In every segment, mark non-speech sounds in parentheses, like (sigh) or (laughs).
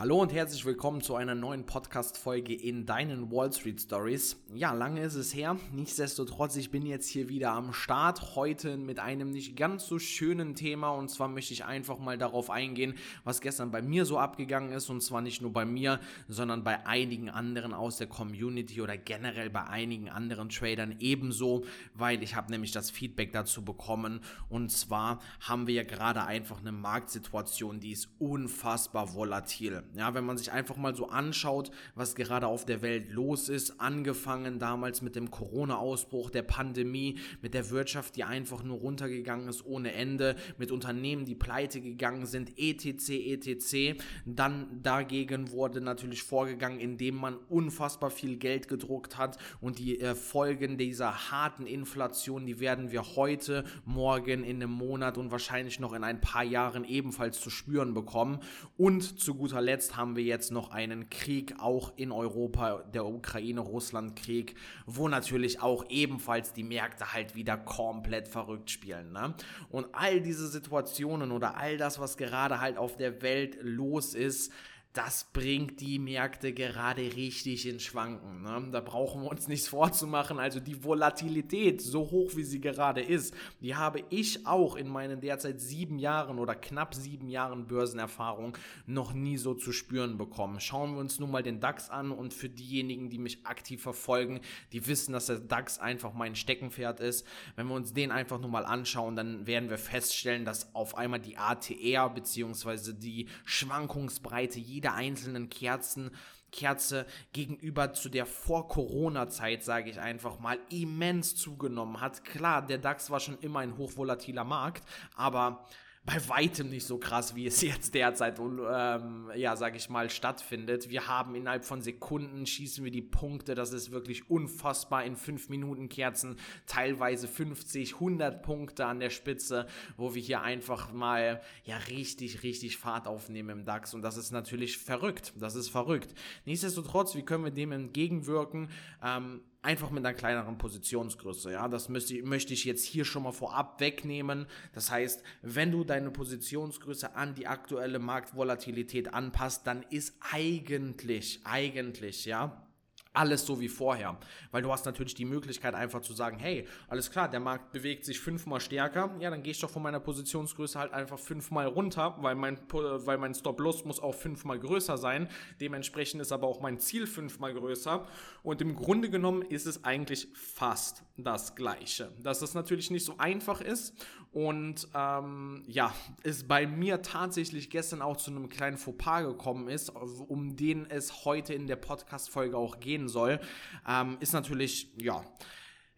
Hallo und herzlich willkommen zu einer neuen Podcast-Folge in deinen Wall Street Stories. Ja, lange ist es her. Nichtsdestotrotz, ich bin jetzt hier wieder am Start. Heute mit einem nicht ganz so schönen Thema. Und zwar möchte ich einfach mal darauf eingehen, was gestern bei mir so abgegangen ist. Und zwar nicht nur bei mir, sondern bei einigen anderen aus der Community oder generell bei einigen anderen Tradern ebenso, weil ich habe nämlich das Feedback dazu bekommen. Und zwar haben wir ja gerade einfach eine Marktsituation, die ist unfassbar volatil. Ja, wenn man sich einfach mal so anschaut, was gerade auf der Welt los ist, angefangen damals mit dem Corona-Ausbruch, der Pandemie, mit der Wirtschaft, die einfach nur runtergegangen ist ohne Ende, mit Unternehmen, die pleite gegangen sind, etc., etc. Dann dagegen wurde natürlich vorgegangen, indem man unfassbar viel Geld gedruckt hat und die äh, Folgen dieser harten Inflation, die werden wir heute, morgen, in einem Monat und wahrscheinlich noch in ein paar Jahren ebenfalls zu spüren bekommen. Und zu guter Letzt zuletzt haben wir jetzt noch einen Krieg auch in Europa, der Ukraine-Russland-Krieg, wo natürlich auch ebenfalls die Märkte halt wieder komplett verrückt spielen. Ne? Und all diese Situationen oder all das, was gerade halt auf der Welt los ist, das bringt die Märkte gerade richtig in Schwanken. Ne? Da brauchen wir uns nichts vorzumachen. Also die Volatilität, so hoch wie sie gerade ist, die habe ich auch in meinen derzeit sieben Jahren oder knapp sieben Jahren Börsenerfahrung noch nie so zu spüren bekommen. Schauen wir uns nun mal den DAX an und für diejenigen, die mich aktiv verfolgen, die wissen, dass der DAX einfach mein Steckenpferd ist. Wenn wir uns den einfach nur mal anschauen, dann werden wir feststellen, dass auf einmal die ATR bzw. die Schwankungsbreite jeder einzelnen Kerzen Kerze gegenüber zu der Vor-Corona-Zeit, sage ich einfach mal, immens zugenommen hat. Klar, der DAX war schon immer ein hochvolatiler Markt, aber bei weitem nicht so krass, wie es (laughs) jetzt derzeit, ähm, ja, sag ich mal, stattfindet. Wir haben innerhalb von Sekunden schießen wir die Punkte, das ist wirklich unfassbar in 5 Minuten Kerzen, teilweise 50, 100 Punkte an der Spitze, wo wir hier einfach mal, ja, richtig, richtig Fahrt aufnehmen im DAX und das ist natürlich verrückt, das ist verrückt. Nichtsdestotrotz, wie können wir dem entgegenwirken? Ähm, einfach mit einer kleineren Positionsgröße. Ja, das möchte, möchte ich jetzt hier schon mal vorab wegnehmen. Das heißt, wenn du deine Positionsgröße an die aktuelle Marktvolatilität anpasst, dann ist eigentlich, eigentlich, ja, alles so wie vorher. Weil du hast natürlich die Möglichkeit einfach zu sagen, hey, alles klar, der Markt bewegt sich fünfmal stärker, ja, dann gehe ich doch von meiner Positionsgröße halt einfach fünfmal runter, weil mein, weil mein Stop-Loss muss auch fünfmal größer sein. Dementsprechend ist aber auch mein Ziel fünfmal größer. Und im Grunde genommen ist es eigentlich fast das Gleiche. Dass es natürlich nicht so einfach ist und ähm, ja, es bei mir tatsächlich gestern auch zu einem kleinen Fauxpas gekommen ist, um den es heute in der Podcast-Folge auch geht gehen soll, ähm, ist natürlich, ja,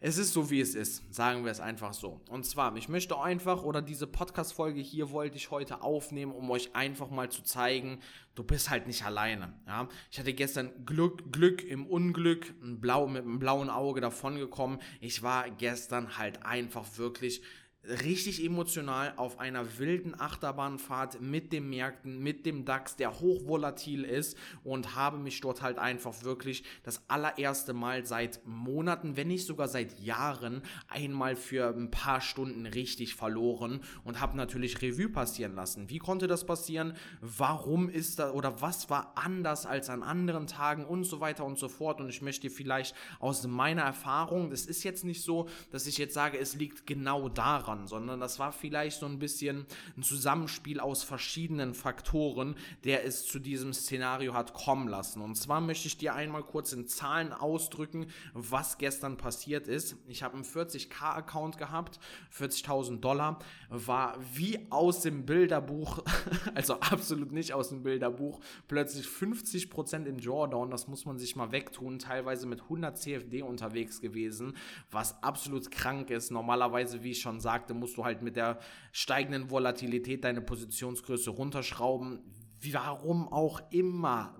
es ist so, wie es ist, sagen wir es einfach so. Und zwar, ich möchte einfach, oder diese Podcast-Folge hier wollte ich heute aufnehmen, um euch einfach mal zu zeigen, du bist halt nicht alleine. Ja? Ich hatte gestern Glück, Glück im Unglück, ein Blau, mit einem blauen Auge davongekommen. Ich war gestern halt einfach wirklich richtig emotional auf einer wilden Achterbahnfahrt mit den Märkten, mit dem DAX, der hochvolatil ist und habe mich dort halt einfach wirklich das allererste Mal seit Monaten, wenn nicht sogar seit Jahren, einmal für ein paar Stunden richtig verloren und habe natürlich Revue passieren lassen. Wie konnte das passieren? Warum ist da oder was war anders als an anderen Tagen und so weiter und so fort und ich möchte vielleicht aus meiner Erfahrung, das ist jetzt nicht so, dass ich jetzt sage, es liegt genau daran, daran, sondern das war vielleicht so ein bisschen ein Zusammenspiel aus verschiedenen Faktoren, der es zu diesem Szenario hat kommen lassen. Und zwar möchte ich dir einmal kurz in Zahlen ausdrücken, was gestern passiert ist. Ich habe einen 40k-Account gehabt, 40.000 Dollar, war wie aus dem Bilderbuch, (laughs) also absolut nicht aus dem Bilderbuch, plötzlich 50% im Drawdown, das muss man sich mal wegtun, teilweise mit 100 CFD unterwegs gewesen, was absolut krank ist. Normalerweise, wie ich schon sagte, sagte, musst du halt mit der steigenden Volatilität deine Positionsgröße runterschrauben. Warum auch immer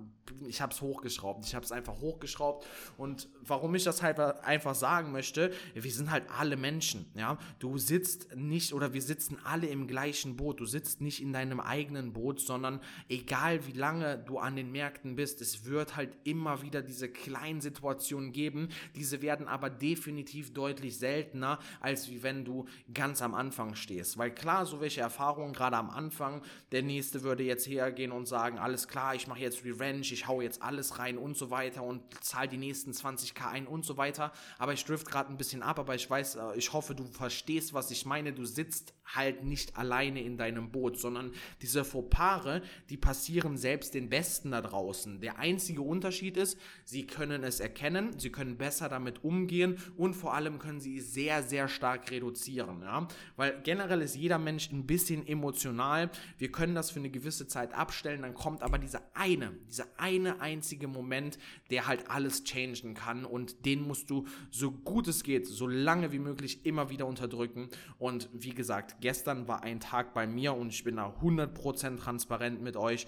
ich habe es hochgeschraubt. Ich habe es einfach hochgeschraubt. Und warum ich das halt einfach sagen möchte, wir sind halt alle Menschen. Ja, du sitzt nicht oder wir sitzen alle im gleichen Boot. Du sitzt nicht in deinem eigenen Boot, sondern egal wie lange du an den Märkten bist, es wird halt immer wieder diese kleinen Situationen geben. Diese werden aber definitiv deutlich seltener, als wie wenn du ganz am Anfang stehst. Weil klar, so welche Erfahrungen gerade am Anfang, der nächste würde jetzt hergehen und sagen, alles klar, ich mache jetzt Revenge, ich hau jetzt alles rein und so weiter und zahle die nächsten 20k ein und so weiter. Aber ich drift gerade ein bisschen ab, aber ich weiß, äh, ich hoffe, du verstehst, was ich meine. Du sitzt halt nicht alleine in deinem Boot, sondern diese Fauxpaare, die passieren selbst den Besten da draußen. Der einzige Unterschied ist, sie können es erkennen, sie können besser damit umgehen und vor allem können sie sehr, sehr stark reduzieren. Ja? Weil generell ist jeder Mensch ein bisschen emotional. Wir können das für eine gewisse Zeit abstellen, dann kommt aber dieser eine, dieser eine einzige Moment, der halt alles changen kann und den musst du so gut es geht, so lange wie möglich immer wieder unterdrücken. Und wie gesagt, gestern war ein Tag bei mir und ich bin da 100% transparent mit euch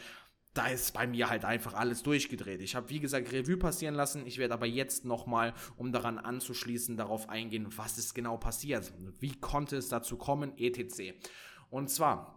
da ist bei mir halt einfach alles durchgedreht. Ich habe, wie gesagt, Revue passieren lassen. Ich werde aber jetzt nochmal, um daran anzuschließen, darauf eingehen, was ist genau passiert. Wie konnte es dazu kommen, etc. Und zwar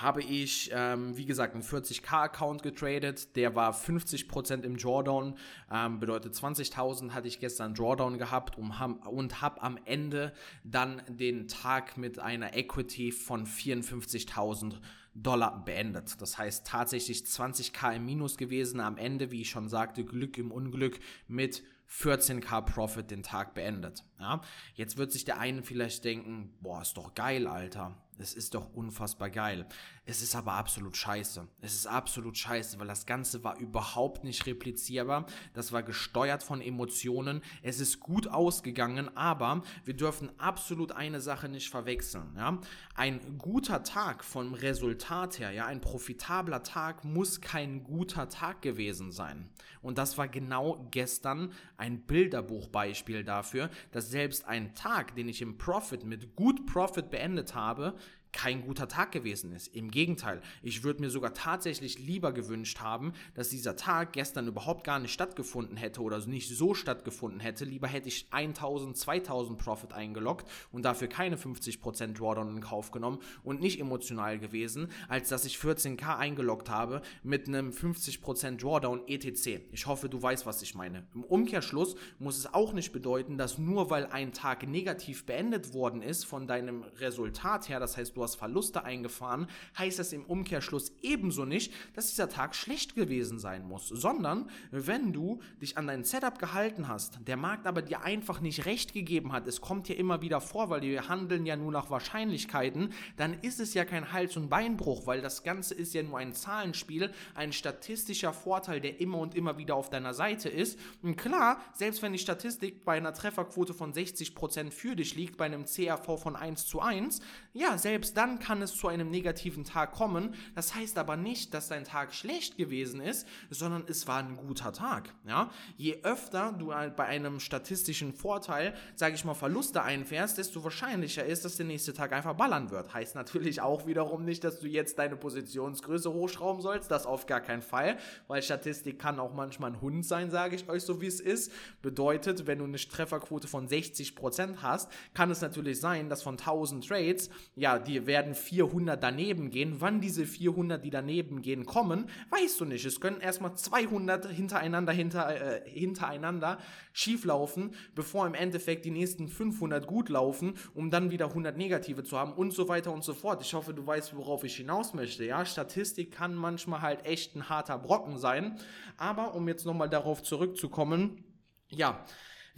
habe ich, ähm, wie gesagt, einen 40k-Account getradet. Der war 50% im Drawdown. Ähm, bedeutet 20.000 hatte ich gestern Drawdown gehabt und, habe am Ende dann den Tag mit einer Equity von 54.000 Dollar beendet. Das heißt tatsächlich 20k im Minus gewesen. Am Ende, wie ich schon sagte, Glück im Unglück mit 14k Profit den Tag beendet. Ja? Jetzt wird sich der eine vielleicht denken, boah, ist doch geil, Alter. Es ist doch unfassbar geil. Es ist aber absolut scheiße. Es ist absolut scheiße, weil das Ganze war überhaupt nicht replizierbar. Das war gesteuert von Emotionen. Es ist gut ausgegangen, aber wir dürfen absolut eine Sache nicht verwechseln. Ja? Ein guter Tag vom Resultat her, ja, ein profitabler Tag muss kein guter Tag gewesen sein. Und das war genau gestern ein Bilderbuchbeispiel dafür, dass selbst ein Tag, den ich im Profit mit gut Profit beendet habe, kein guter Tag gewesen ist. Im Gegenteil, ich würde mir sogar tatsächlich lieber gewünscht haben, dass dieser Tag gestern überhaupt gar nicht stattgefunden hätte oder nicht so stattgefunden hätte. Lieber hätte ich 1000, 2000 Profit eingeloggt und dafür keine 50% Drawdown in Kauf genommen und nicht emotional gewesen, als dass ich 14k eingeloggt habe mit einem 50% Drawdown etc. Ich hoffe, du weißt, was ich meine. Im Umkehrschluss muss es auch nicht bedeuten, dass nur weil ein Tag negativ beendet worden ist von deinem Resultat her, das heißt, du hast Verluste eingefahren, heißt das im Umkehrschluss ebenso nicht, dass dieser Tag schlecht gewesen sein muss, sondern wenn du dich an dein Setup gehalten hast, der Markt aber dir einfach nicht recht gegeben hat, es kommt ja immer wieder vor, weil wir handeln ja nur nach Wahrscheinlichkeiten, dann ist es ja kein Hals- und Beinbruch, weil das Ganze ist ja nur ein Zahlenspiel, ein statistischer Vorteil, der immer und immer wieder auf deiner Seite ist. Und klar, selbst wenn die Statistik bei einer Trefferquote von 60% für dich liegt, bei einem CRV von 1 zu 1, ja, selbst selbst dann kann es zu einem negativen Tag kommen. Das heißt aber nicht, dass dein Tag schlecht gewesen ist, sondern es war ein guter Tag. Ja? Je öfter du halt bei einem statistischen Vorteil, sage ich mal, Verluste einfährst, desto wahrscheinlicher ist, dass der nächste Tag einfach ballern wird. Heißt natürlich auch wiederum nicht, dass du jetzt deine Positionsgröße hochschrauben sollst. Das auf gar keinen Fall, weil Statistik kann auch manchmal ein Hund sein, sage ich euch so wie es ist. Bedeutet, wenn du eine Trefferquote von 60% hast, kann es natürlich sein, dass von 1000 Trades, ja, die werden 400 daneben gehen. Wann diese 400, die daneben gehen, kommen, weißt du nicht. Es können erstmal 200 hintereinander, hinter, äh, hintereinander schieflaufen, bevor im Endeffekt die nächsten 500 gut laufen, um dann wieder 100 negative zu haben und so weiter und so fort. Ich hoffe, du weißt, worauf ich hinaus möchte. Ja, Statistik kann manchmal halt echt ein harter Brocken sein. Aber um jetzt nochmal darauf zurückzukommen, ja,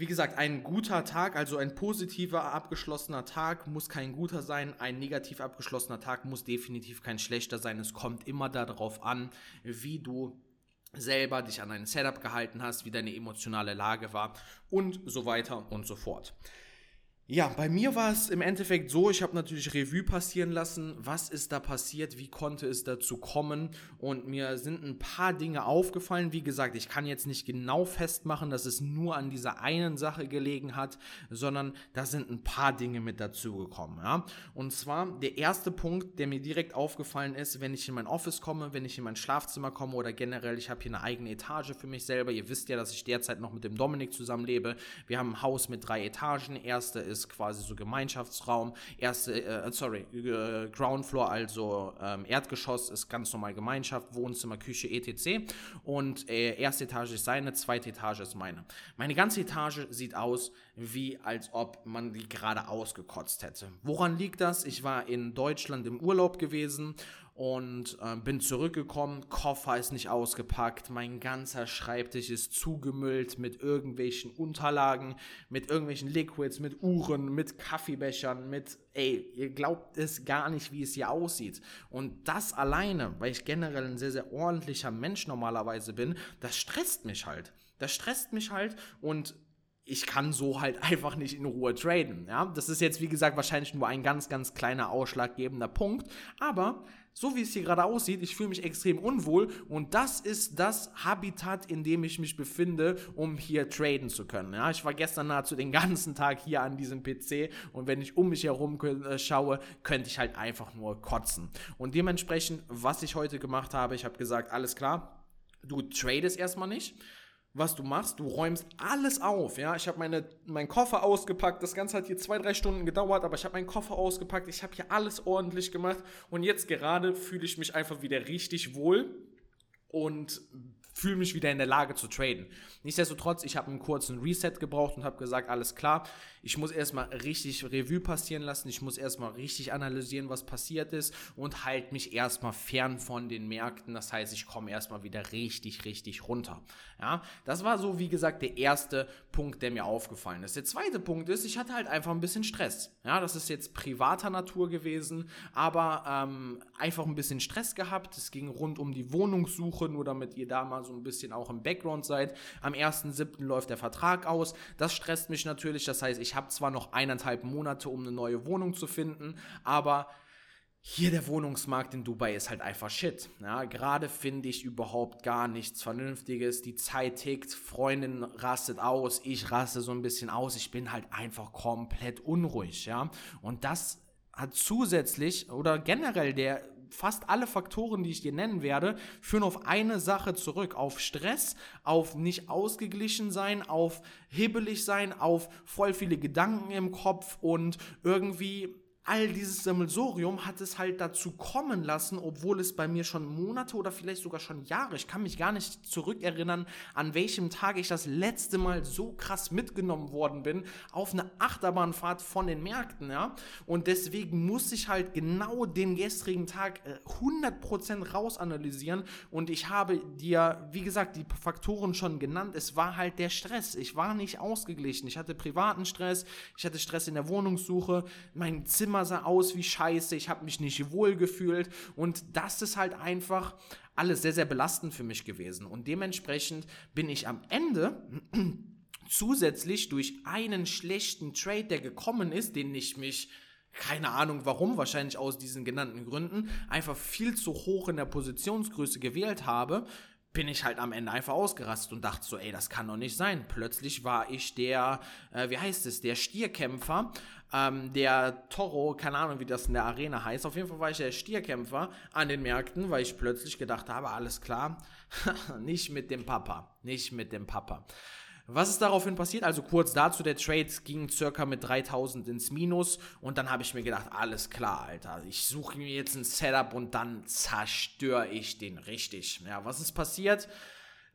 wie gesagt, ein guter Tag, also ein positiver abgeschlossener Tag muss kein guter sein, ein negativ abgeschlossener Tag muss definitiv kein schlechter sein. Es kommt immer darauf an, wie du selber dich an dein Setup gehalten hast, wie deine emotionale Lage war und so weiter und so fort. Ja, bei mir war es im Endeffekt so, ich habe natürlich Revue passieren lassen, was ist da passiert, wie konnte es dazu kommen und mir sind ein paar Dinge aufgefallen. Wie gesagt, ich kann jetzt nicht genau festmachen, dass es nur an dieser einen Sache gelegen hat, sondern da sind ein paar Dinge mit dazu gekommen. Ja? Und zwar der erste Punkt, der mir direkt aufgefallen ist, wenn ich in mein Office komme, wenn ich in mein Schlafzimmer komme oder generell, ich habe hier eine eigene Etage für mich selber. Ihr wisst ja, dass ich derzeit noch mit dem Dominik zusammenlebe. Wir haben ein Haus mit drei Etagen. Erste ist ist quasi so Gemeinschaftsraum. Erste, äh, sorry, äh, Ground Floor, also ähm, Erdgeschoss ist ganz normal Gemeinschaft, Wohnzimmer, Küche, etc. Und äh, erste Etage ist seine, zweite Etage ist meine. Meine ganze Etage sieht aus, wie als ob man die gerade ausgekotzt hätte. Woran liegt das? Ich war in Deutschland im Urlaub gewesen und äh, bin zurückgekommen. Koffer ist nicht ausgepackt, mein ganzer Schreibtisch ist zugemüllt mit irgendwelchen Unterlagen, mit irgendwelchen Liquids, mit Uhren, mit Kaffeebechern, mit, ey, ihr glaubt es gar nicht, wie es hier aussieht. Und das alleine, weil ich generell ein sehr, sehr ordentlicher Mensch normalerweise bin, das stresst mich halt. Das stresst mich halt und ich kann so halt (laughs) einfach nicht in Ruhe traden. Ja, das ist jetzt wie gesagt wahrscheinlich nur ein ganz, ganz kleiner ausschlaggebender Punkt. Aber so wie es hier gerade aussieht, ich fühle mich extrem unwohl und das ist das Habitat, in dem ich mich befinde, um hier traden zu können. Ja, ich war gestern nahezu den (laughs) ganzen Tag hier an diesem PC und wenn ich um mich herum äh, schaue, könnte ich halt einfach nur kotzen. Und dementsprechend, was ich heute gemacht habe, ich habe gesagt, alles klar, du tradest erstmal nicht was du machst. Du räumst alles auf, ja. Ich habe meine meinen Koffer ausgepackt. Das Ganze hat hier zwei drei Stunden gedauert, aber ich habe meinen Koffer ausgepackt. Ich habe hier alles ordentlich gemacht und jetzt gerade fühle ich mich einfach wieder richtig wohl und fühle mich wieder in der Lage zu traden. Nichtsdestotrotz, ich habe einen kurzen Reset gebraucht und habe gesagt, alles klar, ich muss erstmal richtig Revue passieren lassen, ich muss erstmal richtig analysieren, was passiert ist und halt mich erstmal fern von den Märkten. Das heißt, ich komme erstmal wieder richtig, richtig runter. Ja, das war so, wie gesagt, der erste Punkt, der mir aufgefallen ist. Der zweite Punkt ist, ich hatte halt einfach ein bisschen Stress. Ja, das ist jetzt privater Natur gewesen, aber ähm, einfach ein bisschen Stress gehabt. Es ging rund um die Wohnungssuche, nur damit ihr da mal so ein bisschen auch im Background seid. Am 1.7. läuft der Vertrag aus. Das stresst mich natürlich. Das heißt, ich habe zwar noch eineinhalb Monate, um eine neue Wohnung zu finden, aber hier der Wohnungsmarkt in Dubai ist halt einfach shit. Ja, gerade finde ich überhaupt gar nichts Vernünftiges. Die Zeit tickt, Freundin rastet aus, ich raste so ein bisschen aus. Ich bin halt einfach komplett unruhig, ja. Und das hat zusätzlich oder generell der fast alle Faktoren, die ich dir nennen werde, führen auf eine Sache zurück. Auf Stress, auf nicht ausgeglichen sein, auf hibbelig sein, auf voll viele Gedanken im Kopf und irgendwie all dieses Sammelsorium hat es halt dazu kommen lassen, obwohl es bei mir schon Monate oder vielleicht sogar schon Jahre, ich kann mich gar nicht zurückerinnern, an welchem Tag ich das letzte Mal so krass mitgenommen worden bin auf eine Achterbahnfahrt von den Märkten, ja. Und deswegen muss ich halt genau den gestrigen Tag 100% äh, rausanalysieren und ich habe dir, wie gesagt, die Faktoren schon genannt. Es war halt der Stress. Ich war nicht ausgeglichen. Ich hatte privaten Stress, ich hatte Stress in der Wohnungssuche, mein Zimmer Zimmer sah aus wie scheiße, ich habe mich nicht wohl gefühlt und das ist halt einfach alles sehr, sehr belastend für mich gewesen. Und dementsprechend bin ich am Ende (clears throat) zusätzlich durch einen schlechten Trade, der gekommen ist, den ich mich keine Ahnung warum, wahrscheinlich aus diesen genannten Gründen, einfach viel zu hoch in der Positionsgröße gewählt habe, bin ich halt am Ende einfach ausgerastet und dachte so, ey, das kann doch nicht sein. Plötzlich war ich der, äh, wie heißt es, der Stierkämpfer, ähm, der Toro, keine Ahnung, wie das in der Arena heißt. Auf jeden Fall war ich der Stierkämpfer an den Märkten, weil ich plötzlich gedacht habe, alles klar, (laughs) nicht mit dem Papa, nicht mit dem Papa. Was ist daraufhin passiert? Also kurz dazu, der Trade ging circa mit 3000 ins Minus und dann habe ich mir gedacht, alles klar, Alter, ich suche mir jetzt ein Setup und dann zerstöre ich den richtig. Ja, was ist passiert?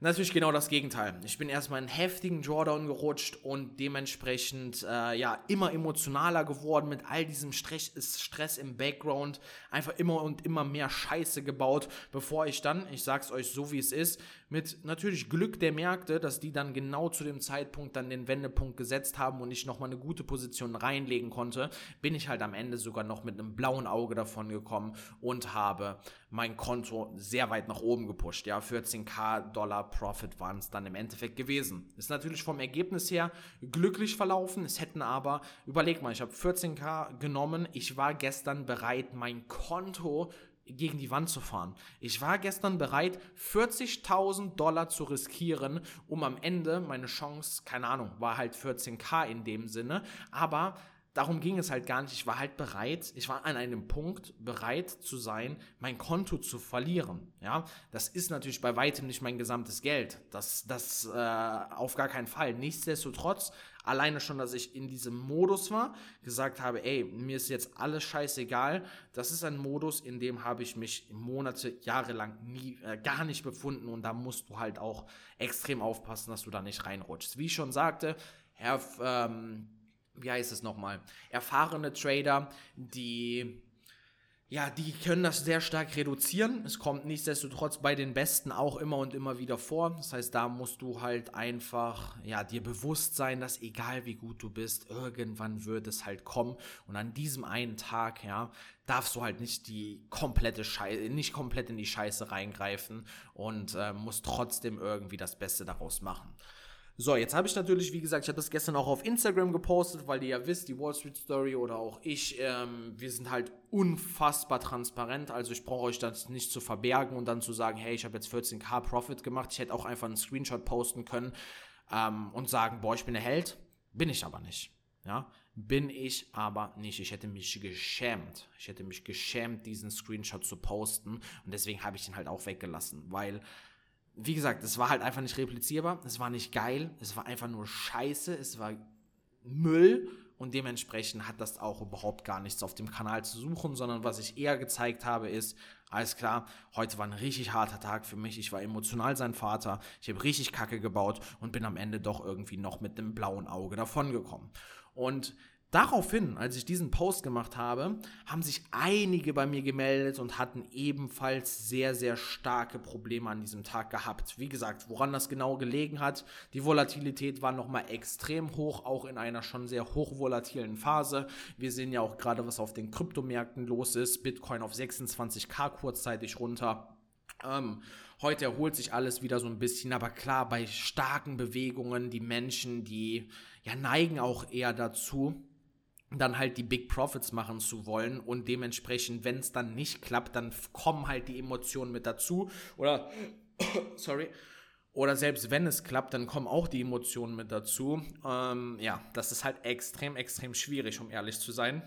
Natürlich genau das Gegenteil. Ich bin erstmal in heftigen Drawdown gerutscht und dementsprechend äh, ja immer emotionaler geworden mit all diesem Stress, Stress im Background. Einfach immer und immer mehr Scheiße gebaut, bevor ich dann, ich sag's euch so wie es ist, mit natürlich Glück der Märkte, dass die dann genau zu dem Zeitpunkt dann den Wendepunkt gesetzt haben und ich nochmal eine gute Position reinlegen konnte, bin ich halt am Ende sogar noch mit einem blauen Auge davon gekommen und habe mein Konto sehr weit nach oben gepusht. Ja, 14k Dollar Profit waren es dann im Endeffekt gewesen. Ist natürlich vom Ergebnis her glücklich verlaufen. Es hätten aber, überleg mal, ich habe 14k genommen. Ich war gestern bereit, mein Konto gegen die Wand zu fahren. Ich war gestern bereit, 40.000 Dollar zu riskieren, um am Ende meine Chance, keine Ahnung, war halt 14k in dem Sinne, aber darum ging es halt gar nicht. Ich war halt bereit, ich war an einem Punkt bereit zu sein, mein Konto zu verlieren. Ja, das ist natürlich bei weitem nicht mein gesamtes Geld. Das, das äh, auf gar keinen Fall. Nichtsdestotrotz, alleine schon, dass ich in diesem Modus war, gesagt habe, ey, mir ist jetzt alles scheißegal. Das ist ein Modus, in dem habe ich mich Monate, Jahre lang nie, äh, gar nicht befunden und da musst du halt auch extrem aufpassen, dass du da nicht reinrutschst. Wie ich schon sagte, Herr, ähm, wie heißt es nochmal, erfahrene Trader, die ja, die können das sehr stark reduzieren. Es kommt nichtsdestotrotz bei den Besten auch immer und immer wieder vor. Das heißt, da musst du halt einfach, ja, dir bewusst sein, dass egal wie gut du bist, irgendwann wird es halt kommen. Und an diesem einen Tag, ja, darfst du halt nicht die komplette Scheiße, nicht komplett in die Scheiße reingreifen und äh, musst trotzdem irgendwie das Beste daraus machen. So, jetzt habe ich natürlich, wie gesagt, ich habe das gestern auch auf Instagram gepostet, weil ihr ja wisst, die Wall Street Story oder auch ich, ähm, wir sind halt unfassbar transparent. Also ich brauche euch das nicht zu verbergen und dann zu sagen, hey, ich habe jetzt 14k Profit gemacht. Ich hätte auch einfach einen Screenshot posten können ähm, und sagen, boah, ich bin der Held. Bin ich aber nicht. Ja, bin ich aber nicht. Ich hätte mich geschämt. Ich hätte mich geschämt, diesen Screenshot zu posten. Und deswegen habe ich den halt auch weggelassen, weil wie gesagt, es war halt einfach nicht replizierbar, es war nicht geil, es war einfach nur Scheiße, es war Müll und dementsprechend hat das auch überhaupt gar nichts auf dem Kanal zu suchen, sondern was ich eher gezeigt habe ist, alles klar, heute war ein richtig harter Tag für mich, ich war emotional sein Vater, ich habe richtig Kacke gebaut und bin am Ende doch irgendwie noch mit einem blauen Auge davongekommen. Und Daraufhin, als ich diesen Post gemacht habe, haben sich einige bei mir gemeldet und hatten ebenfalls sehr, sehr starke Probleme an diesem Tag gehabt. Wie gesagt, woran das genau gelegen hat, die Volatilität war nochmal extrem hoch, auch in einer schon sehr hochvolatilen Phase. Wir sehen ja auch gerade, was auf den Kryptomärkten los ist. Bitcoin auf 26k kurzzeitig runter. Ähm, heute erholt sich alles wieder so ein bisschen, aber klar, bei starken Bewegungen, die Menschen, die ja neigen auch eher dazu, dann halt die Big Profits machen zu wollen und dementsprechend, wenn es dann nicht klappt, dann kommen halt die Emotionen mit dazu oder (coughs) sorry oder selbst wenn es klappt, dann kommen auch die Emotionen mit dazu. Ähm, ja, das ist halt extrem, extrem schwierig, um ehrlich zu sein.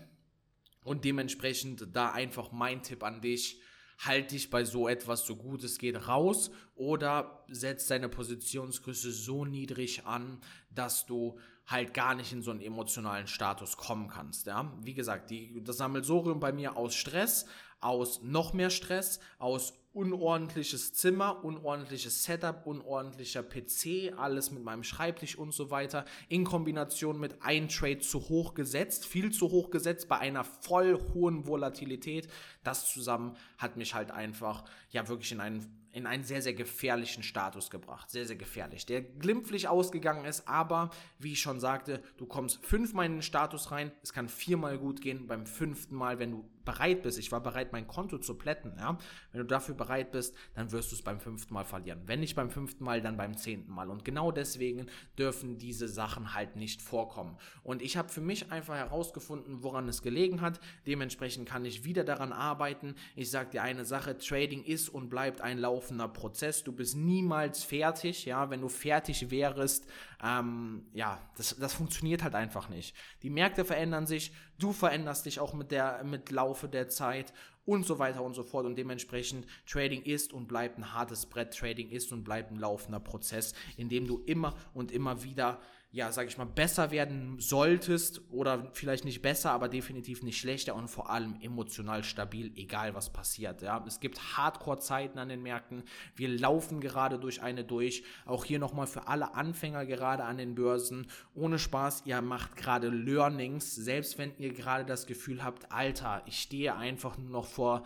Und dementsprechend da einfach mein Tipp an dich, halt dich bei so etwas so gut es geht raus oder setz deine Positionsgröße so niedrig an, dass du halt gar nicht in so einen emotionalen Status kommen kannst. Ja? Wie gesagt, die, das Sammelsorium bei mir aus Stress, aus noch mehr Stress, aus unordentliches Zimmer, unordentliches Setup, unordentlicher PC, alles mit meinem Schreibtisch und so weiter, in Kombination mit ein Trade zu hoch gesetzt, viel zu hoch gesetzt bei einer voll hohen Volatilität. Das zusammen hat mich halt einfach ja wirklich in einen in einen sehr, sehr gefährlichen Status gebracht. Sehr, sehr gefährlich. Der glimpflich ausgegangen ist, aber wie ich schon sagte, du kommst fünfmal in den Status rein. Es kann viermal gut gehen. Beim fünften Mal, wenn du bereit bist, ich war bereit, mein Konto zu plätten, ja. Wenn du dafür bereit bist, dann wirst du es beim fünften Mal verlieren. Wenn nicht beim fünften Mal, dann beim zehnten Mal. Und genau deswegen dürfen diese Sachen halt nicht vorkommen. Und ich habe für mich einfach herausgefunden, woran es gelegen hat. Dementsprechend kann ich wieder daran arbeiten. Ich sage dir eine Sache, Trading ist und bleibt ein laufender Prozess. Du bist niemals fertig, ja. Wenn du fertig wärst, ähm, ja, das, das funktioniert halt einfach nicht. Die Märkte verändern sich, du veränderst dich auch mit der, mit Laufe der Zeit und so weiter und so fort. Und dementsprechend Trading ist und bleibt ein hartes Brett. Trading ist und bleibt ein laufender Prozess, in dem du immer und immer wieder ja, sag ich mal, besser werden solltest oder vielleicht nicht besser, aber definitiv nicht schlechter und vor allem emotional stabil, egal was passiert. Ja, es gibt Hardcore-Zeiten an den Märkten. Wir laufen gerade durch eine durch. Auch hier nochmal für alle Anfänger gerade an den Börsen. Ohne Spaß, ihr macht gerade Learnings, selbst wenn ihr gerade das Gefühl habt, Alter, ich stehe einfach nur noch vor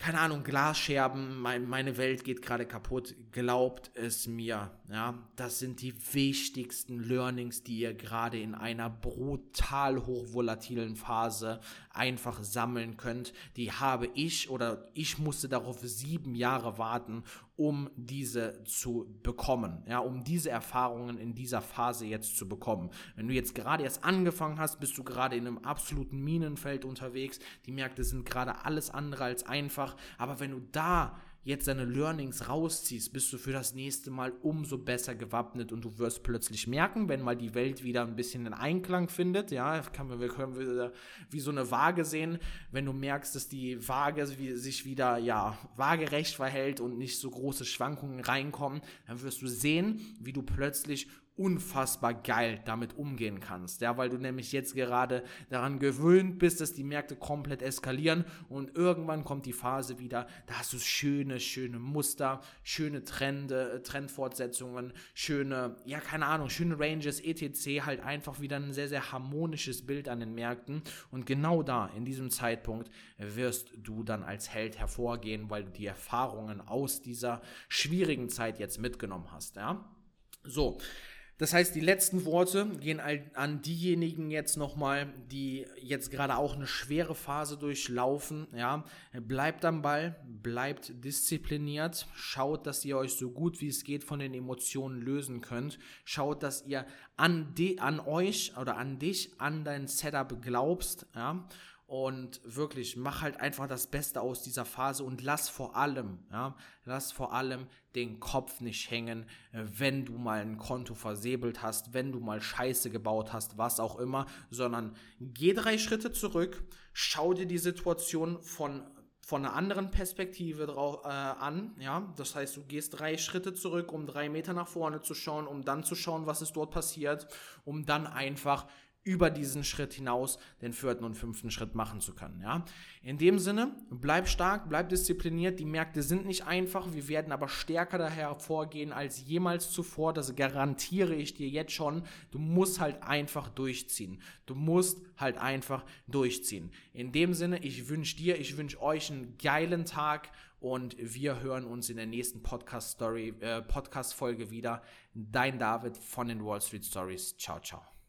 keine Ahnung, Glasscherben, mein, meine Welt geht gerade kaputt. Glaubt es mir, ja. Das sind die wichtigsten Learnings, die ihr gerade in einer brutal hochvolatilen Phase einfach sammeln könnt, die habe ich oder ich musste darauf sieben Jahre warten, um diese zu bekommen, ja, um diese Erfahrungen in dieser Phase jetzt zu bekommen. Wenn du jetzt gerade erst angefangen hast, bist du gerade in einem absoluten Minenfeld unterwegs. Die Märkte sind gerade alles andere als einfach, aber wenn du da jetzt deine Learnings rausziehst, bist du für das nächste Mal umso besser gewappnet und du wirst plötzlich merken, wenn mal die Welt wieder ein bisschen in Einklang findet, ja, kann man, wir können wieder wie so eine Waage sehen, wenn du merkst, dass die Waage sich wieder, ja, waagerecht verhält und nicht so große Schwankungen reinkommen, dann wirst du sehen, wie du plötzlich unfassbar geil damit umgehen kannst. Ja, weil du nämlich jetzt gerade daran gewöhnt bist, dass die Märkte komplett eskalieren und irgendwann kommt die Phase wieder, da hast du schöne, schöne Muster, schöne Trende, äh, Trendfortsetzungen, schöne, ja, keine Ahnung, schöne Ranges, etc. Halt einfach wieder ein sehr, sehr harmonisches Bild an den Märkten und genau da, in diesem Zeitpunkt, wirst du dann als Held hervorgehen, weil du die Erfahrungen aus dieser schwierigen Zeit jetzt mitgenommen hast, ja. So, das heißt, die letzten Worte gehen an diejenigen jetzt nochmal, die jetzt gerade auch eine schwere Phase durchlaufen. Ja, bleibt am Ball, bleibt diszipliniert, schaut, dass ihr euch so gut wie es geht von den Emotionen lösen könnt. Schaut, dass ihr an, die, an euch oder an dich, an dein Setup glaubst. Ja, und wirklich mach halt einfach das Beste aus dieser Phase und lass vor allem, ja, lass vor allem den Kopf nicht hängen, äh, wenn du mal ein Konto versäbelt hast, wenn du mal Scheiße gebaut hast, was auch immer, sondern geh drei Schritte zurück, schau dir die Situation von von einer anderen Perspektive drauf, äh, an, ja, das heißt, du gehst drei Schritte zurück, um drei Meter nach vorne zu schauen, um dann zu schauen, was ist dort passiert, um dann einfach über diesen Schritt hinaus den vierten und fünften Schritt machen zu können. Ja? In dem Sinne, bleib stark, bleib diszipliniert. Die Märkte sind nicht einfach, wir werden aber stärker daher hervorgehen als jemals zuvor. Das garantiere ich dir jetzt schon. Du musst halt einfach durchziehen. Du musst halt einfach durchziehen. In dem Sinne, ich wünsche dir, ich wünsche euch einen geilen Tag und wir hören uns in der nächsten Podcast Story, äh, Podcast Folge wieder. Dein David von den Wall Street Stories. Ciao, ciao.